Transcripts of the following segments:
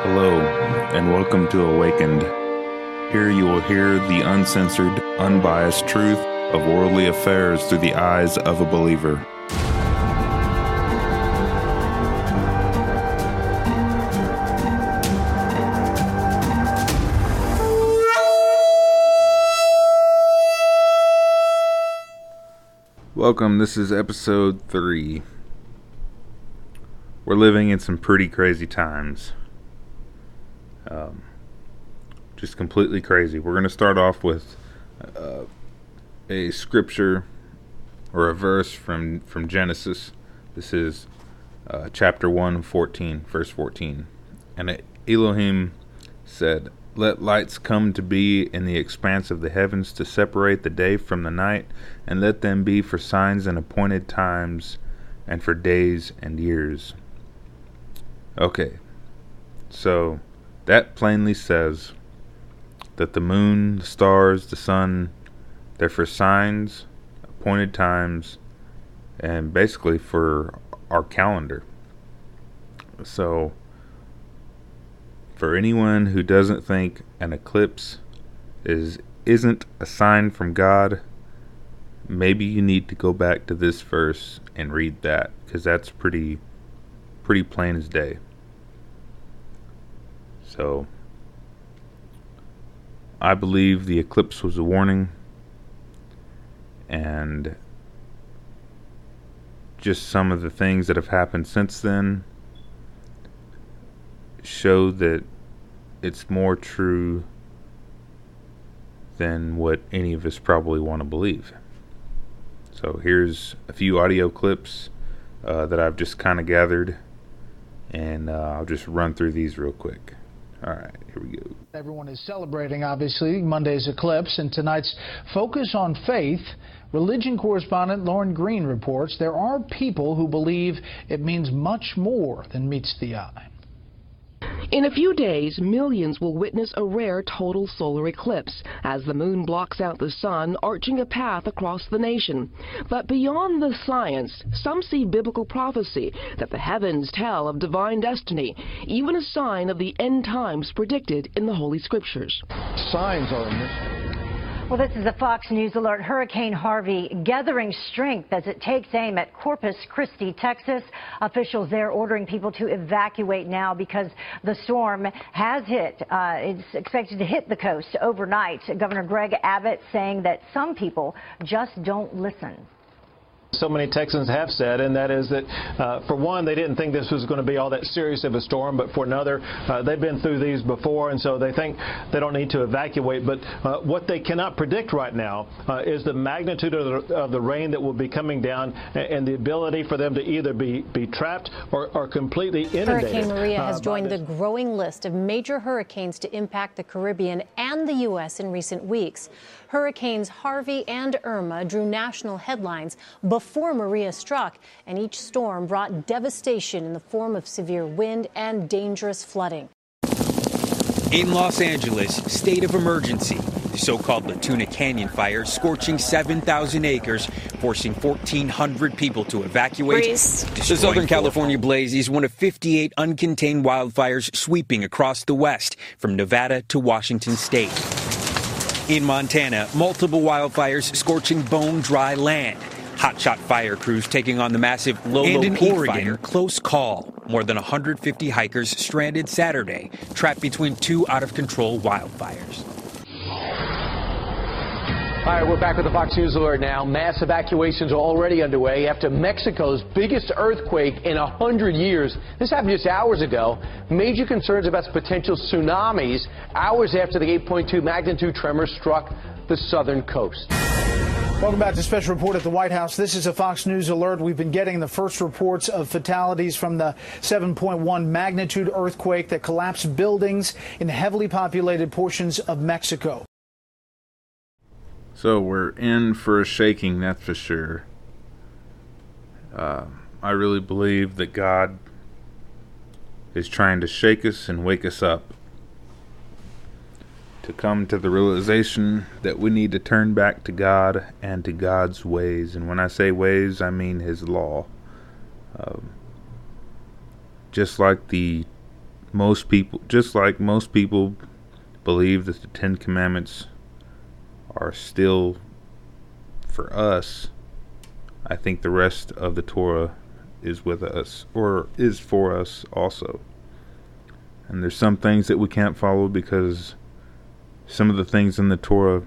Hello, and welcome to Awakened. Here you will hear the uncensored, unbiased truth of worldly affairs through the eyes of a believer. Welcome, this is episode 3. We're living in some pretty crazy times. Um, just completely crazy. We're going to start off with uh, a scripture or a verse from, from Genesis. This is uh, chapter 1, 14, verse 14. And Elohim said, Let lights come to be in the expanse of the heavens to separate the day from the night, and let them be for signs and appointed times, and for days and years. Okay, so that plainly says that the moon, the stars, the sun, they're for signs, appointed times, and basically for our calendar. So, for anyone who doesn't think an eclipse is isn't a sign from God, maybe you need to go back to this verse and read that because that's pretty pretty plain as day. So I believe the eclipse was a warning and just some of the things that have happened since then show that it's more true than what any of us probably want to believe. So here's a few audio clips uh, that I've just kind of gathered, and uh, I'll just run through these real quick. All right, here we go. Everyone is celebrating, obviously, Monday's eclipse, and tonight's focus on faith. Religion correspondent Lauren Green reports there are people who believe it means much more than meets the eye. In a few days, millions will witness a rare total solar eclipse as the moon blocks out the sun, arching a path across the nation. But beyond the science, some see biblical prophecy that the heavens tell of divine destiny, even a sign of the end times predicted in the Holy Scriptures. Signs are in this. Well, this is a Fox News alert. Hurricane Harvey gathering strength as it takes aim at Corpus Christi, Texas. Officials there ordering people to evacuate now because the storm has hit. Uh, it's expected to hit the coast overnight. Governor Greg Abbott saying that some people just don't listen so many Texans have said, and that is that, uh, for one, they didn't think this was going to be all that serious of a storm, but for another, uh, they've been through these before, and so they think they don't need to evacuate. But uh, what they cannot predict right now uh, is the magnitude of the, of the, rain that will be coming down and, and, the ability for them to either be, be trapped or, or completely inundated. Hurricane Maria uh, has joined the growing list of major hurricanes to impact the Caribbean and the U.S. in recent weeks. Hurricanes Harvey and Irma drew national headlines before Maria struck, and each storm brought devastation in the form of severe wind and dangerous flooding. In Los Angeles, state of emergency. The so called La Tuna Canyon fire scorching 7,000 acres, forcing 1,400 people to evacuate. The Southern California blaze is one of 58 uncontained wildfires sweeping across the West, from Nevada to Washington state. In Montana, multiple wildfires scorching bone dry land. Hotshot fire crews taking on the massive Lolo and in Oregon, fire. Close call. More than 150 hikers stranded Saturday, trapped between two out of control wildfires. All right, we're back with the Fox News Alert now. Mass evacuations are already underway after Mexico's biggest earthquake in 100 years. This happened just hours ago. Major concerns about potential tsunamis hours after the 8.2 magnitude tremor struck the southern coast. Welcome back to Special Report at the White House. This is a Fox News alert. We've been getting the first reports of fatalities from the 7.1 magnitude earthquake that collapsed buildings in heavily populated portions of Mexico. So we're in for a shaking, that's for sure. Uh, I really believe that God is trying to shake us and wake us up to come to the realization that we need to turn back to God and to God's ways. And when I say ways, I mean His law. Um, just like the most people, just like most people, believe that the Ten Commandments are still for us. I think the rest of the Torah is with us, or is for us also. And there's some things that we can't follow because some of the things in the Torah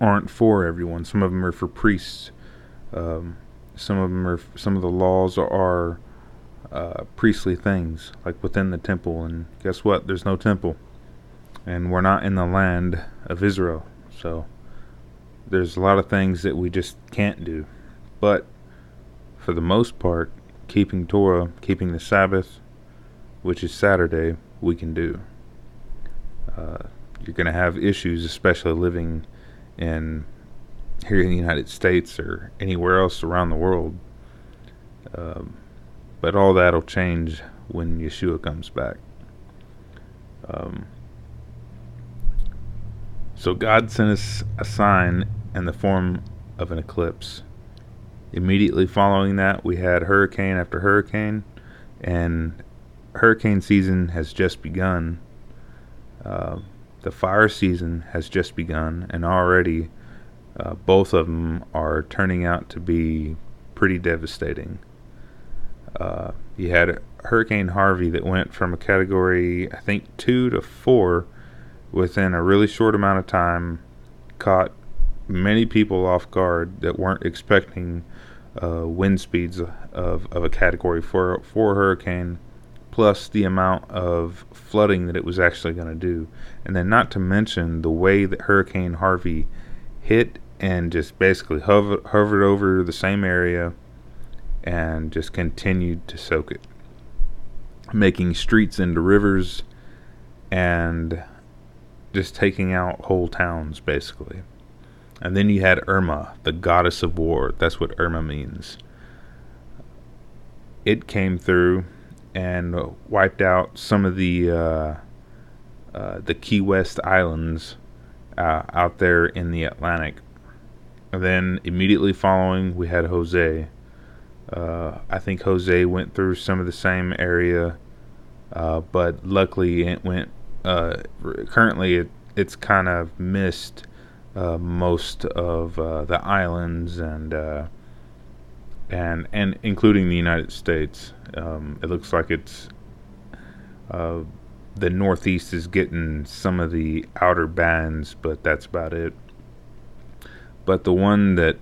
aren't for everyone. Some of them are for priests. Um, some of them are some of the laws are uh, priestly things, like within the temple. And guess what? There's no temple, and we're not in the land of Israel. So there's a lot of things that we just can't do. But for the most part, keeping Torah, keeping the Sabbath, which is Saturday, we can do. Uh, you're going to have issues, especially living in here in the United States or anywhere else around the world. Um, but all that'll change when Yeshua comes back. Um, so God sent us a sign in the form of an eclipse. Immediately following that, we had hurricane after hurricane, and hurricane season has just begun. Uh, the fire season has just begun, and already uh, both of them are turning out to be pretty devastating. Uh, you had Hurricane Harvey that went from a category, I think, two to four within a really short amount of time, caught many people off guard that weren't expecting uh, wind speeds of, of a category four, four hurricane, plus the amount of flooding that it was actually going to do. And then, not to mention the way that Hurricane Harvey hit and just basically hover, hovered over the same area and just continued to soak it, making streets into rivers and just taking out whole towns, basically. And then you had Irma, the goddess of war. That's what Irma means. It came through and wiped out some of the uh, uh, the Key West islands uh, out there in the Atlantic. And then immediately following, we had Jose. Uh, I think Jose went through some of the same area, uh, but luckily it went. Uh, currently, it, it's kind of missed uh, most of uh, the islands and uh, and and including the United States. Um, it looks like it's uh, the Northeast is getting some of the outer bands, but that's about it. But the one that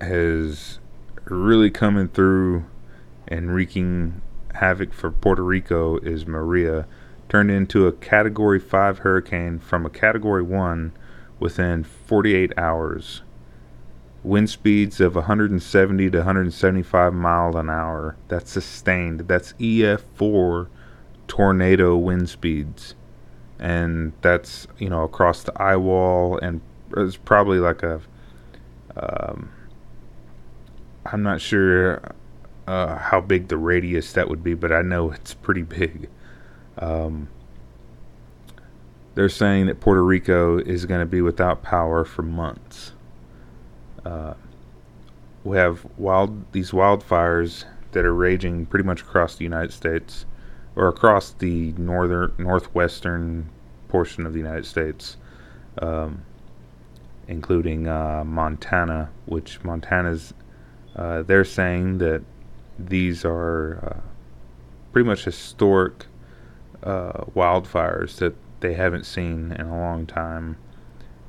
has really coming through and wreaking havoc for Puerto Rico is Maria, turned into a Category 5 hurricane from a Category 1 within 48 hours. Wind speeds of 170 to 175 miles an hour. That's sustained. That's EF4 tornado wind speeds. And that's, you know, across the eye wall and it's probably like a um, I'm not sure uh, how big the radius that would be, but I know it's pretty big. Um, they're saying that Puerto Rico is going to be without power for months. Uh, we have wild these wildfires that are raging pretty much across the United States, or across the northern northwestern portion of the United States, um, including uh, Montana. Which Montana's uh, they're saying that these are uh, pretty much historic uh, wildfires that they haven't seen in a long time.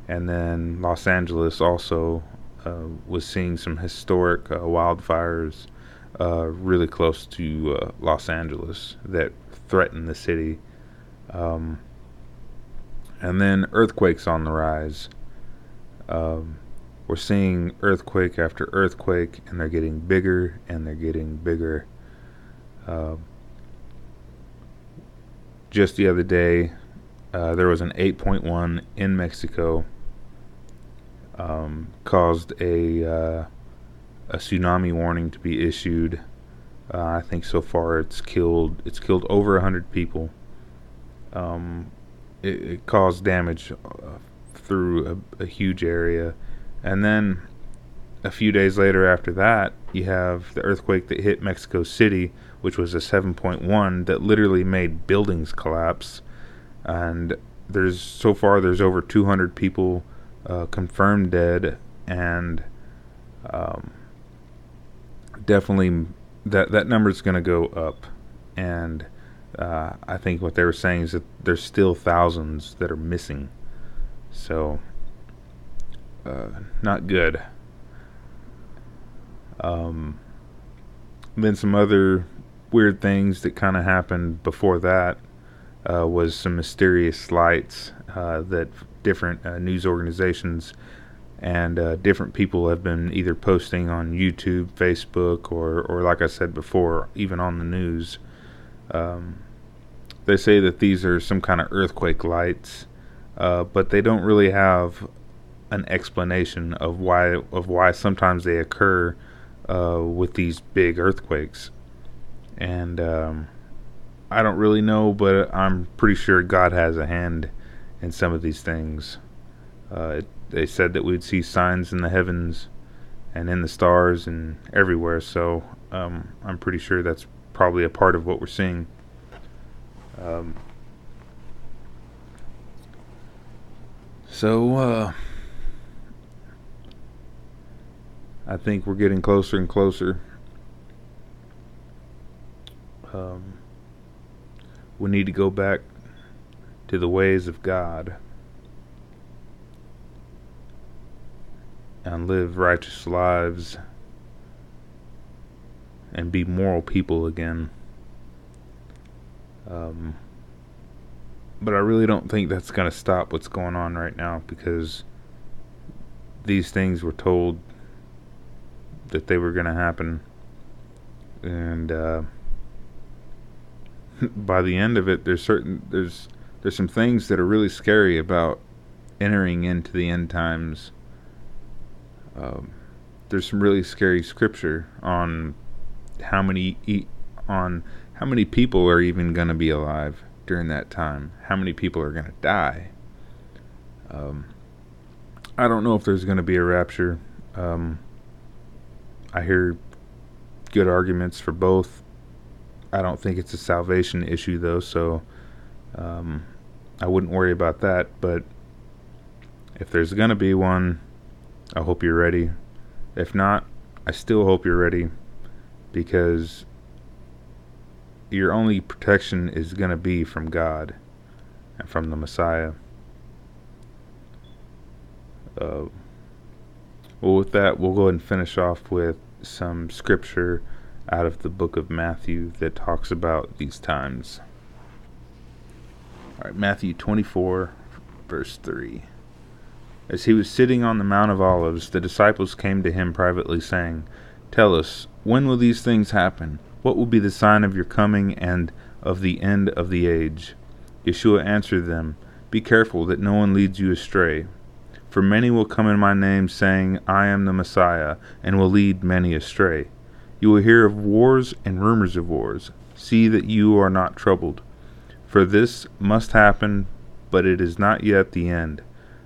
And then Los Angeles also uh, was seeing some historic uh, wildfires uh, really close to uh, Los Angeles that threatened the city. Um, and then earthquakes on the rise. Um, we're seeing earthquake after earthquake, and they're getting bigger and they're getting bigger. Uh, just the other day, uh, there was an 8.1 in Mexico, um, caused a uh, a tsunami warning to be issued. Uh, I think so far it's killed it's killed over hundred people. Um, it, it, caused damage uh, through a, a huge area, and then a few days later after that, you have the earthquake that hit Mexico City, which was a 7.1 that literally made buildings collapse. And there's so far there's over 200 people uh, confirmed dead, and um, definitely that that number is going to go up. And uh, I think what they were saying is that there's still thousands that are missing. So, uh, not good. Um, then some other weird things that kind of happened before that uh, was some mysterious lights uh, that different uh, news organizations and uh, different people have been either posting on YouTube, Facebook, or, or like I said before, even on the news. Um, they say that these are some kind of earthquake lights, uh, but they don't really have an explanation of why of why sometimes they occur uh, with these big earthquakes. And um, I don't really know, but I'm pretty sure God has a hand in some of these things. Uh, it, they said that we'd see signs in the heavens and in the stars and everywhere. So um, I'm pretty sure that's probably a part of what we're seeing. Um, so uh, I think we're getting closer and closer. Um, we need to go back to the ways of God. and live righteous lives and be moral people again. Um, but I really don't think that's going to stop what's going on right now because these things were told that they were going to happen. And uh, by the end of it, there's certain there's there's some things that are really scary about entering into the end times um, there's some really scary scripture on how many e- on how many people are even going to be alive during that time. How many people are going to die? Um, I don't know if there's going to be a rapture. Um, I hear good arguments for both. I don't think it's a salvation issue though, so um, I wouldn't worry about that. But if there's to be one, I hope you're ready. If not, I still hope you're ready because your only protection is going to be from God and from the Messiah. Uh, well, with that, we'll go ahead and finish off with some scripture out of the book of Matthew that talks about these times. All right, Matthew 24, verse 3. As he was sitting on the Mount of Olives, the disciples came to him privately, saying, Tell us, when will these things happen? What will be the sign of your coming and of the end of the age? Yeshua answered them, Be careful that no one leads you astray. For many will come in my name, saying, I am the Messiah, and will lead many astray. You will hear of wars and rumors of wars. See that you are not troubled. For this must happen, but it is not yet the end.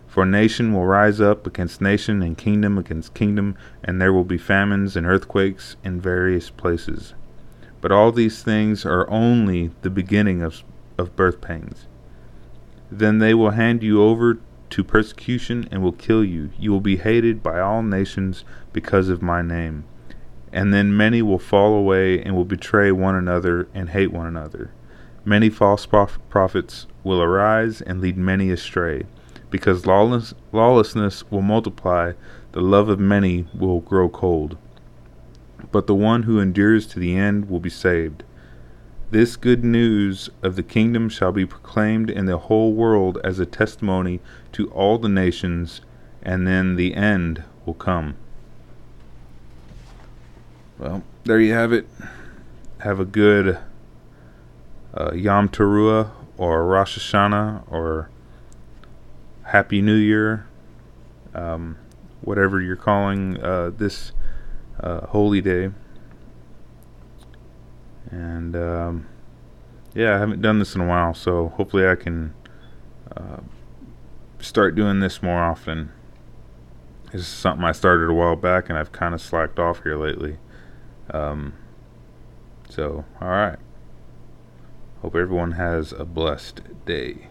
For nation will rise up against nation and kingdom against kingdom, and there will be famines and earthquakes in various places. But all these things are only the beginning of, of birth pangs. Then they will hand you over to persecution and will kill you. You will be hated by all nations because of my name. And then many will fall away and will betray one another and hate one another. Many false prophets will arise and lead many astray because lawless, lawlessness will multiply, the love of many will grow cold. But the one who endures to the end will be saved. This good news of the kingdom shall be proclaimed in the whole world as a testimony to all the nations, and then the end will come. Well, there you have it. Have a good uh, Yom Teruah or Rosh Hashanah or Happy New Year, um, whatever you're calling uh, this uh, holy day. And um, yeah, I haven't done this in a while, so hopefully I can uh, start doing this more often. This is something I started a while back, and I've kind of slacked off here lately. Um, So, all right. Hope everyone has a blessed day.